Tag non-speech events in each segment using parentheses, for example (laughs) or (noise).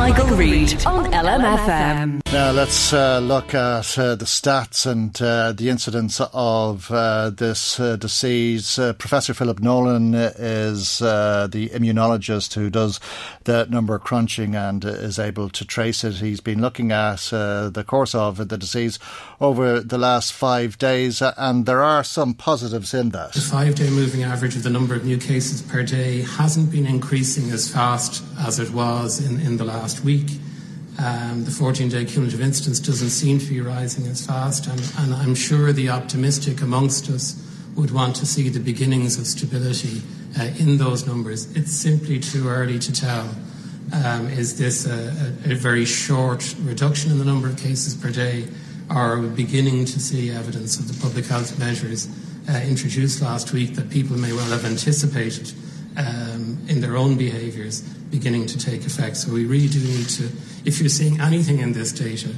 Michael, Reade on LMFM. Now let's uh, look at uh, the stats and uh, the incidence of uh, this uh, disease. Uh, Professor Philip Nolan is the immunologist who does the number crunching and is able to trace it. He's been looking at the course of the disease over the last five days, and there are some positives in that. The five day moving average of the number of new cases per day hasn't been increasing as fast as it was in, in the last week. Um, the 14 day cumulative incidence doesn't seem to be rising as fast, and, and, I'm sure the optimistic amongst us would want to see the beginnings of stability uh, in those numbers. It's simply too early to tell. Um, is this a, a, a, very short reduction in the number of cases per day, or are we beginning to see evidence of the public health measures uh, introduced last week that people may well have anticipated um, in their own behaviours beginning to take effect? So we really do need to if you're seeing anything in this data,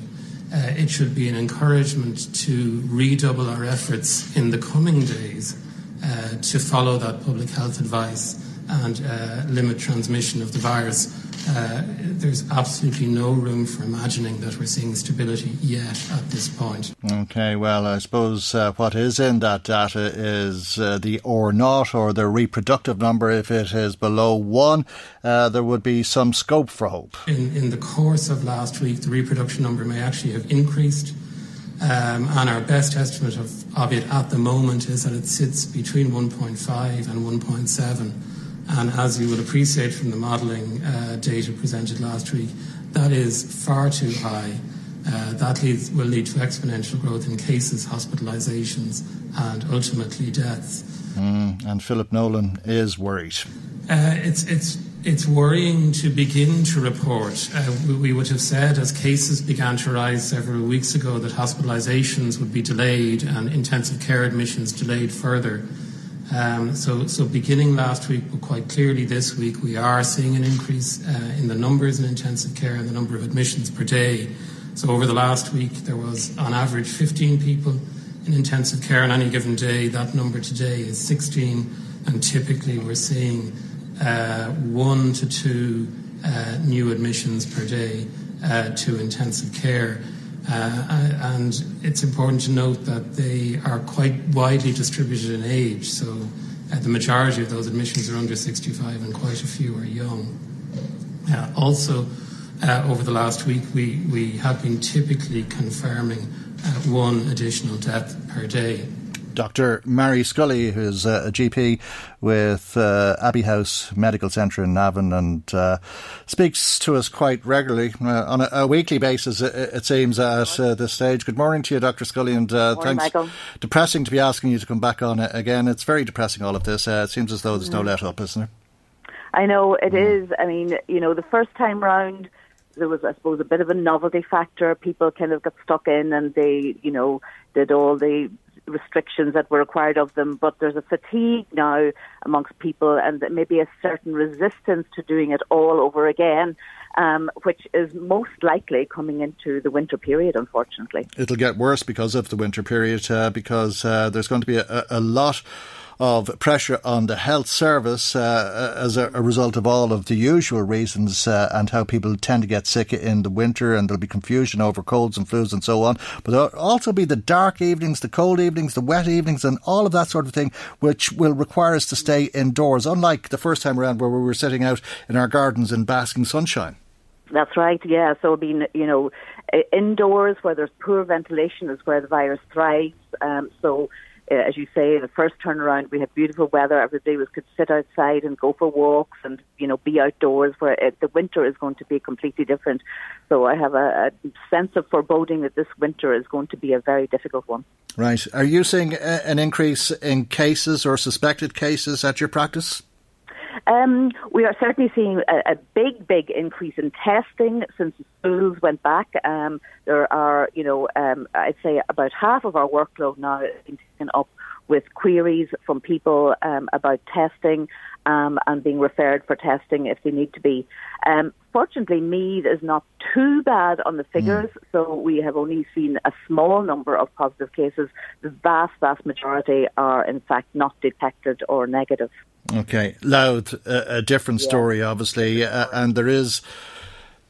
uh, it should be an encouragement to redouble our efforts in the coming days uh, to follow that public health advice and uh, limit transmission of the virus uh, there's absolutely no room for imagining that we're seeing stability yet at this point. Okay, well, I suppose uh, what is in that data is uh, the R naught or the reproductive number. If it is below one, uh, there would be some scope for hope. In, in the course of last week, the reproduction number may actually have increased. Um, and our best estimate of, of it at the moment is that it sits between 1.5 and 1.7. And as you will appreciate from the modelling uh, data presented last week, that is far too high. Uh, that leads, will lead to exponential growth in cases, hospitalisations, and ultimately deaths. Mm, and Philip Nolan is worried. Uh, it's, it's, it's worrying to begin to report. Uh, we, we, would have said, as cases began to rise several weeks ago, that hospitalisations would be delayed and intensive care admissions delayed further. Um, so, beginning last week, but quite clearly this week, we are seeing an increase uh, in the numbers in intensive care and the number of admissions per day. So over the last week, there was on average 15 people in intensive care on any given day. That number today is 16, and typically we're seeing uh, one to two uh, new admissions per day to intensive care. Uh, and it's important to note that they are quite widely distributed in age. So uh, the majority of those admissions are under 65, and quite a few are young. Uh, also, uh, over the last week, we, we have been typically confirming uh, one additional death per day. Dr. Mary Scully, who's a GP with uh, Abbey House Medical Centre in Navan and uh, speaks to us quite regularly uh, on a, a, weekly basis, it, it seems, at uh, this stage. Good morning to you, Dr. Scully, and uh, morning, thanks. Michael. Depressing to be asking you to come back on it again. It's very depressing, all of this. Uh, it seems as though there's no let up, isn't there? I know it mm. is. I mean, you know, the first time round, there was, I suppose, a bit of a novelty factor. People kind of got stuck in and they, you know, did all the restrictions that were required of them, but there's a fatigue now amongst people and maybe a certain resistance to doing it all over again. Um, which is most likely coming into the winter period, unfortunately. It'll get worse because of the winter period, uh, because uh, there's going to be a, a lot of pressure on the health service uh, as a, a, result of all of the usual reasons uh, and how people tend to get sick in the winter and there'll be confusion over colds and flus and so on. But there'll also be the dark evenings, the cold evenings, the wet evenings, and all of that sort of thing, which will require us to stay indoors, unlike the first time around where we were sitting out in our gardens in basking sunshine. That's right, yeah. So, being, you know, indoors where there's poor ventilation is where the virus thrives. Um, so, uh, Uh, as you say, the first turnaround, we had beautiful weather. Everybody was could sit outside and go for walks and you know be outdoors. Where it, the winter is going to be completely different. So I have a, a, sense of foreboding that this winter is going to be a very difficult one. Right. Are you seeing a, an increase in cases or suspected cases at your practice? Um, we are certainly seeing a, a, big, big increase in testing since the schools went back. Um, there are, you know, um, I'd say about half of our workload now is taken up with queries from people um, about testing um, and being referred for testing if they need to be. Um, fortunately, Meath is not too bad on the figures, mm. so we have only seen a small number of positive cases. The vast, vast majority are, in fact, not detected or negative. Okay, Louth, a, a different story, obviously, uh, and there is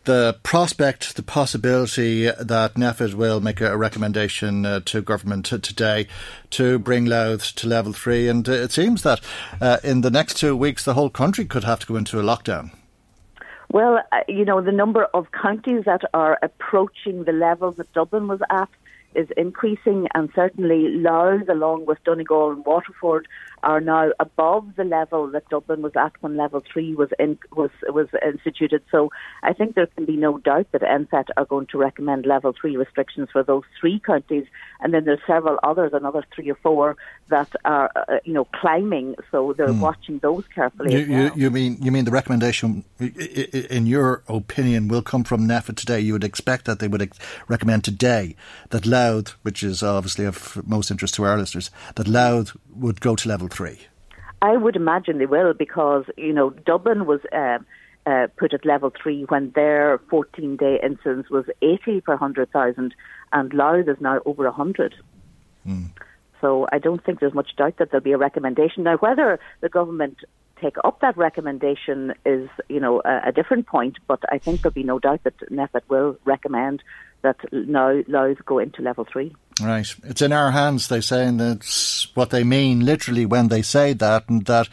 the prospect, the possibility that NPHET will make a, recommendation uh, to government today to bring Louth to level three. And uh, it seems that uh, in the next two weeks, the whole country could have to go into a lockdown. Well, uh, you know, the number of counties that are approaching the level that Dublin was at is increasing, and certainly Louth, along with Donegal and Waterford, are now above the level that Dublin was at when level three was in, was was instituted. So I think there can be no doubt that NPHET are going to recommend level three restrictions for those three counties, and then there's several others, another three or four that are uh, you know climbing. So they're mm. watching those carefully. You, you, you, mean you mean the recommendation, in your opinion, will come from NPHET today? You would expect that they would ex- recommend today that Louth, which is obviously of most interest to our listeners, that Louth would go to level three? I would imagine they will because, you know, Dublin was uh, uh, put at level three when their 14 day incidence was 80 per 100,000 and Louth is now over 100. Mm. So I don't think there's much doubt that there'll be a recommendation. Now, whether the government take up that recommendation is, you know, a, a different point, but I think there'll be no doubt that NPHET will recommend that now Louth go into level three. Right. It's in our hands, they say, and that's what they mean literally when they say that, and that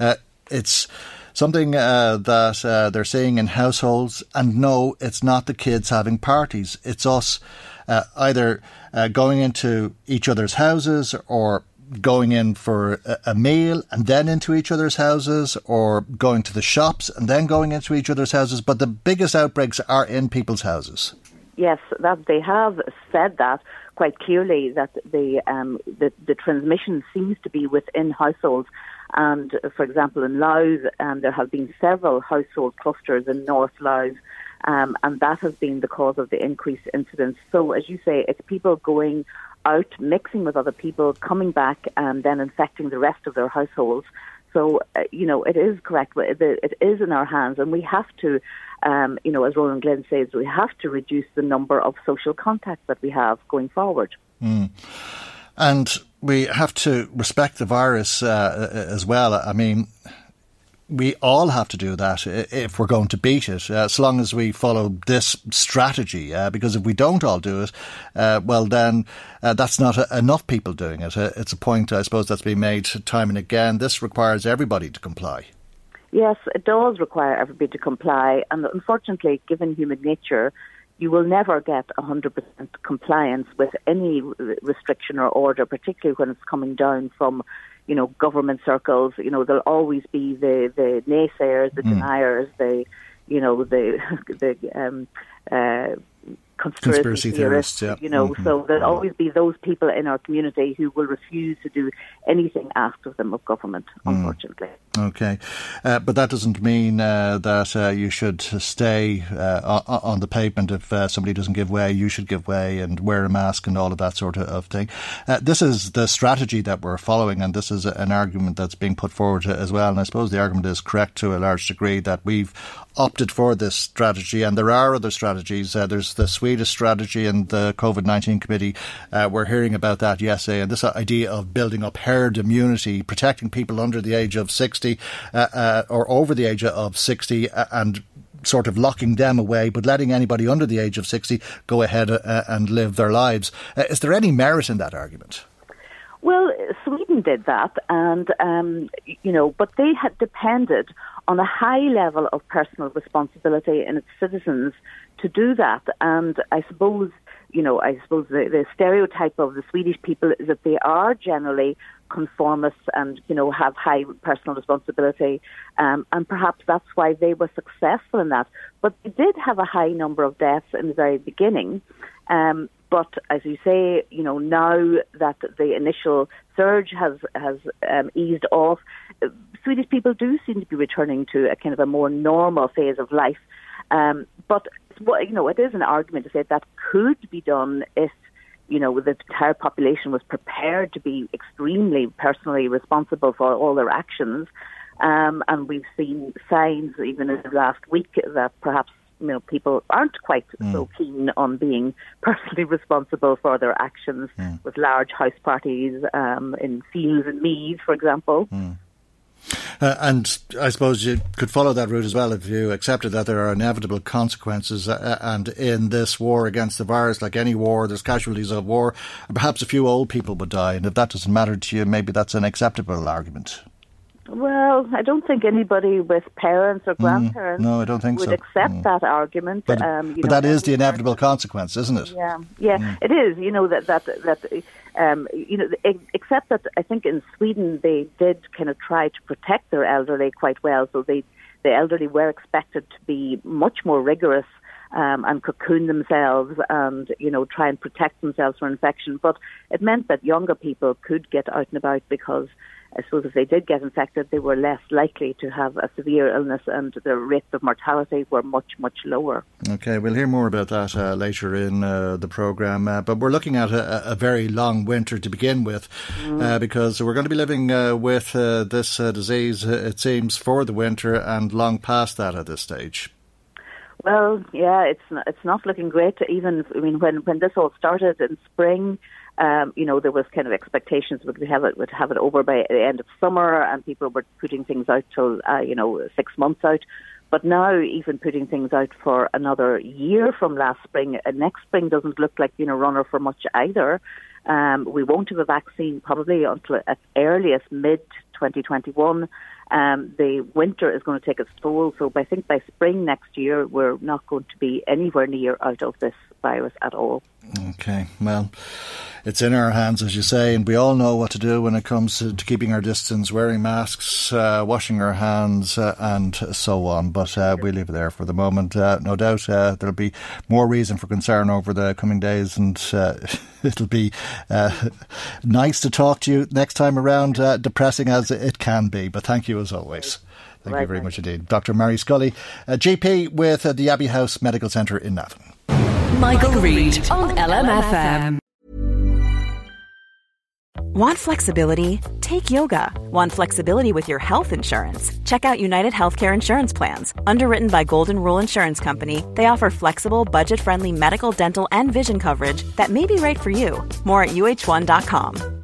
uh, it's something uh, that uh, they're seeing in households. And no, it's not the kids having parties. It's us uh, either uh, going into each other's houses or going in for a, meal and then into each other's houses or going to the shops and then going into each other's houses. But the biggest outbreaks are in people's houses. Yes, that they have said that quite clearly that the um, the, the transmission seems to be within households. And for example, in Louth, um, there have been several household clusters in North Louth, um, and that has been the cause of the increased incidence. So, as you say, it's people going out, mixing with other people, coming back, and then infecting the rest of their households. So, uh, you know, it is correct. It is in our hands, and we have to um, you know, as Ronan Glynn says, we have to reduce the number of social contacts that we have going forward. Mm. And we have to respect the virus uh, as well. I mean, we all have to do that if we're going to beat it, uh, as long as we follow this strategy. Uh, because if we don't all do it, uh, well, then uh, that's not a, enough people doing it. Uh, it's a point, I suppose, that's been made time and again. This requires everybody to comply. Yes, it does require everybody to comply, and unfortunately, given human nature, you will never get 100% compliance with any restriction or order, particularly when it's coming down from, you know, government circles. You know, there'll always be the, the naysayers, the mm. deniers, the, you know, the, (laughs) the, um, uh, conspiracy, conspiracy theorists, theorists yeah. you know, mm-hmm. so there'll always be those people in our community who will refuse to do anything asked of them of government, mm. unfortunately. Okay. Uh, but that doesn't mean uh, that uh, you should stay uh, on the pavement if uh, somebody doesn't give way, you should give way and wear a mask and all of that sort of thing. Uh, this is the strategy that we're following, and this is an argument that's being put forward as well. And I suppose the argument is correct to a large degree that we've opted for this strategy, and there are other strategies. there's the Swedish Swedish strategy and the COVID 19 committee uh, were hearing about that yesterday. And this idea of building up herd immunity, protecting people under the age of 60 uh, uh, or over the age of 60 uh, and sort of locking them away, but letting anybody under the age of 60 go ahead uh, and live their lives. Is there any merit in that argument? Well, Sweden did that, and um, you know, but they had depended on a high level of personal responsibility in its citizens to do that. And I suppose, you know, I suppose the, the stereotype of the Swedish people is that they are generally conformists and you know have high personal responsibility, um, and perhaps that's why they were successful in that. But they did have a high number of deaths in the very beginning. Um, but as you say, you know now that the initial surge has has um, eased off, Swedish people do seem to be returning to a kind of a more normal phase of life. Um, but you know, it is an argument to say that could be done if you know, the entire population was prepared to be extremely personally responsible for all their actions. Um, and we've seen signs, even in the last week, that perhaps you know people aren't quite mm. so keen on being (laughs) personally responsible for their actions mm. with large house parties um, in fields and meads, for example. Mm. Uh, and I suppose you could follow that route as well if you accepted that there are inevitable consequences. Uh, uh, and in this war against the virus, like any war, there's casualties of war. Perhaps a few old people would die. And if that doesn't matter to you, maybe that's an acceptable argument. Well, I don't think anybody with parents or mm, grandparents mm, no, I don't think would so. accept mm. that argument. But, um, but know, that is the inevitable consequence, isn't it? Yeah, yeah, mm. it is. You know that that that um, you know, except that I think in Sweden they did kind of try to protect their elderly quite well. So they the elderly were expected to be much more rigorous um, and cocoon themselves and, you know, try and protect themselves from infection. But it meant that younger people could get out and about because I suppose if they did get infected, they were less likely to have a severe illness and the rates of mortality were much, much lower. Okay, we'll hear more about that uh, later in uh, the programme. Uh, but we're looking at a, a, very long winter to begin with mm. Uh, because we're going to be living uh, with uh, this disease, it seems, for the winter and long past that at this stage. Well, yeah, it's not, it's not looking great. Even I mean, when when this all started in spring, um, you know, there was kind of expectations would we have it would have it over by the end of summer, and people were putting things out till uh, you know six months out. But now, even putting things out for another year from last spring, uh, next spring doesn't look like being a runner for much either. Um, we won't have a vaccine probably until at earliest mid 2021 um, the winter is going to take its toll. So I think by spring next year, we're not going to be anywhere near out of this virus at all. Okay, well, it's in our hands, as you say, and we all know what to do when it comes to, keeping our distance, wearing masks, uh, washing our hands, uh, and so on. But uh, we leave it there for the moment. Uh, no doubt uh, there'll be more reason for concern over the coming days, and uh, (laughs) it'll be (laughs) nice to talk to you next time around, depressing as it can be. But thank you as always. Thank right, you very much indeed. Dr. Mary Scully, uh, GP with uh, the Abbey House Medical Centre in Navan. Michael, Michael Reade on LMFM. Want flexibility? Take yoga. Want flexibility with your health insurance? Check out United Healthcare Insurance Plans. Underwritten by Golden Rule Insurance Company, they offer flexible, budget friendly medical, dental, and vision coverage that may be right for you. More at uh1.com.